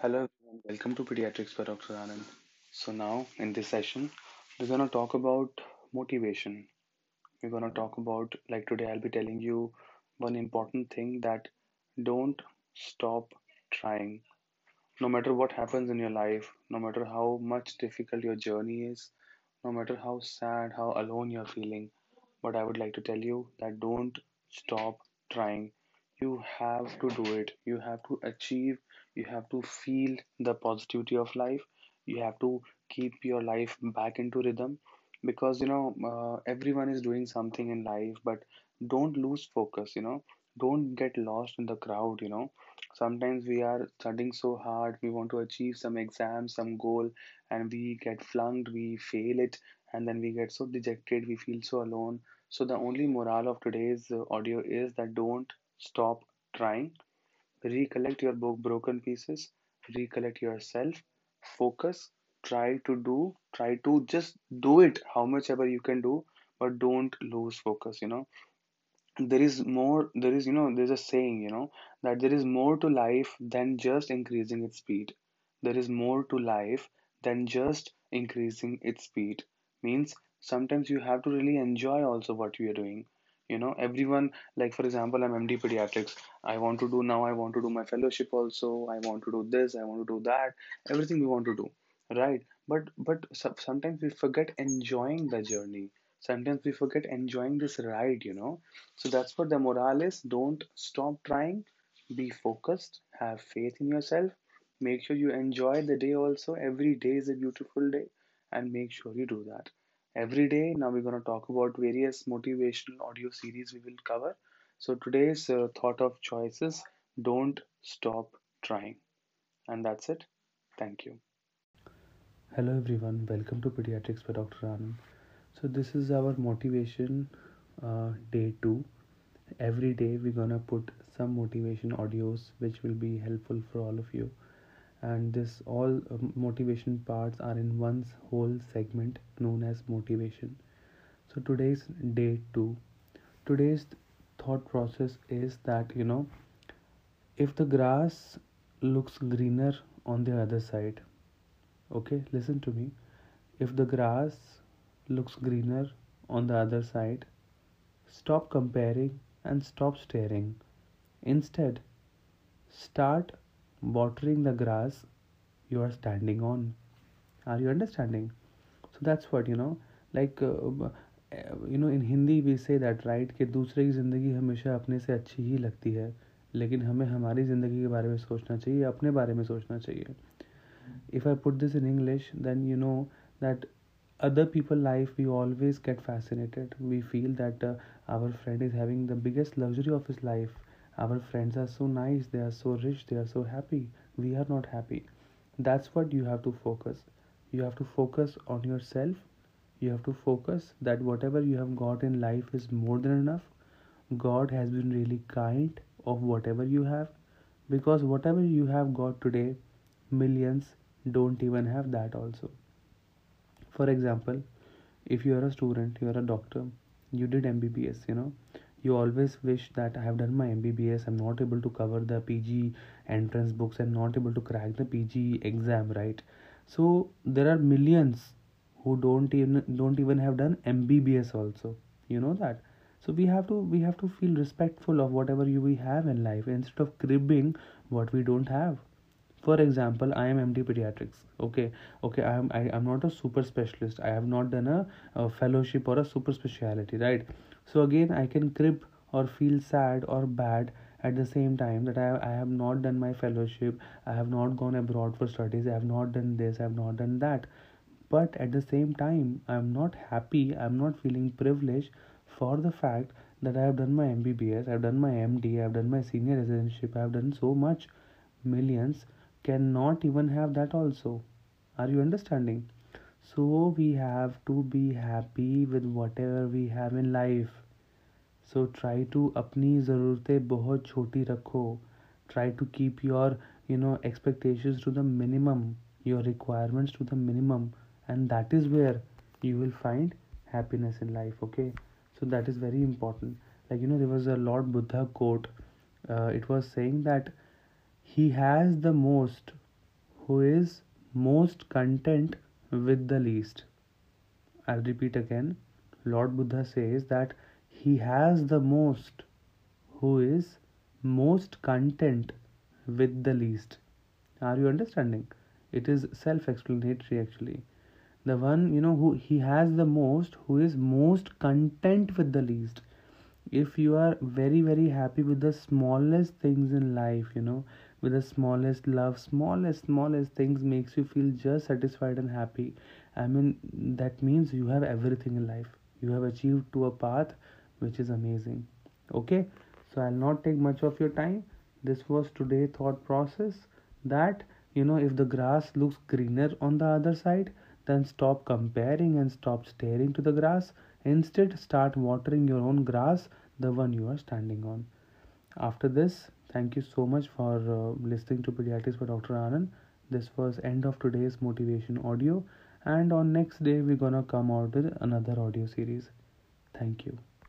Hello, everyone. Welcome to Pediatrics by Dr. Anand. So, now in this session, we're going to talk about motivation. We're going to talk about, like today, I'll be telling you one important thing that don't stop trying. No matter what happens in your life, no matter how much difficult your journey is, no matter how sad, how alone you're feeling, but I would like to tell you that don't stop trying. You have to do it. You have to achieve. You have to feel the positivity of life. You have to keep your life back into rhythm because you know uh, everyone is doing something in life, but don't lose focus. You know, don't get lost in the crowd. You know, sometimes we are studying so hard. We want to achieve some exam, some goal, and we get flunked. We fail it and then we get so dejected we feel so alone so the only morale of today's audio is that don't stop trying. Recollect your broken pieces. Recollect yourself. Focus. Try to do try to just do it how much ever you can do but don't lose focus you know. There is more there is you know there's a saying you know that there is more to life than just increasing its speed. There is more to life than just increasing its speed. Means sometimes you have to really enjoy also what you are doing you know everyone like for example i'm md pediatrics. I want to do now i want to do my fellowship also. I want to do this i want to do that. Everything we want to do right? But but sometimes we forget enjoying the journey. Sometimes we forget enjoying this ride you know? So that's what the morale is. Don't stop trying. Be focused. Have faith in yourself. Make sure you enjoy the day also. Every day is a beautiful day. And make sure you do that every day now we're going to talk about various motivational audio series we will cover so today's uh, thought of choices don't stop trying and that's it thank you Hello everyone, welcome to Pediatrics by Dr. Anand. So this is our motivation uh, day two. Every day we're gonna put some motivation audios which will be helpful for all of you. And this all uh, motivation parts are in one whole segment known as motivation. So today's day two. Today's thought process is that you know if the grass looks greener on the other side, okay, listen to me If the grass looks greener on the other side, stop comparing and stop staring. Instead, start watering the grass you are standing on. Are you understanding? So that's what you know like uh, you know in Hindi भी से that right कि दूसरे की ज़िंदगी हमेशा अपने से अच्छी ही लगती है लेकिन हमें हमारी ज़िंदगी के बारे में सोचना चाहिए अपने बारे में सोचना चाहिए। If I put this in English then you know that other people life we always get fascinated we feel that our friend is having the biggest luxury of his life our friends are so nice they are so rich they are so happy. We are not happy. That's what you have to focus. You have to focus on yourself. You have to focus that whatever you have got in life is more than enough. God has been really kind of whatever you have. Because whatever you have got today millions don't even have that also. For example if you are a student you are a doctor you did mbbs you know you always wish that i have done my mbbs i'm not able to cover the pg entrance books. I'm not able to crack the pg exam right? So there are millions who don't even don't even have done mbbs also. You know that? So we have to we have to feel respectful of whatever you we have in life instead of cribbing what we don't have for example i am md pediatrics okay? Okay i am I, am not a super specialist. I have not done a, a fellowship or a super speciality right? So again i can crib or feel sad or bad at the same time that I, I have not done my fellowship. I have not gone abroad for studies. I have not done this. I have not done that. But at the same time i'm not happy. I'm not feeling privileged for the fact that i have done my mbbs i've done my md i've done my senior residency. i've done so much millions cannot even have that also are you understanding so we have to be happy with whatever we have in life so try to अपनी ज़रूरतें बहुत छोटी रखो try to keep your you know expectations to the minimum your requirements to the minimum and that is where you will find happiness in life okay so that is very important like you know there was a lord buddha quote uh, it was saying that he has the most who is most content with the least. I'll repeat again. Lord Buddha says that he has the most who is most content with the least. Are you understanding? It is self explanatory actually. The one, you know, who he has the most, who is most content with the least. If you are very, very happy with the smallest things in life, you know, with the smallest love, smallest, smallest things makes you feel just satisfied and happy. I mean, that means you have everything in life. You have achieved to a path which is amazing. Okay, so I'll not take much of your time. This was today thought process that you know if the grass looks greener on the other side, then stop comparing and stop staring to the grass. Instead, start watering your own grass, the one you are standing on. After this, thank you so much for uh, listening to Pediatrics by Dr. Anand. This was end of today's motivation audio, and on next day we're gonna come out with another audio series. Thank you.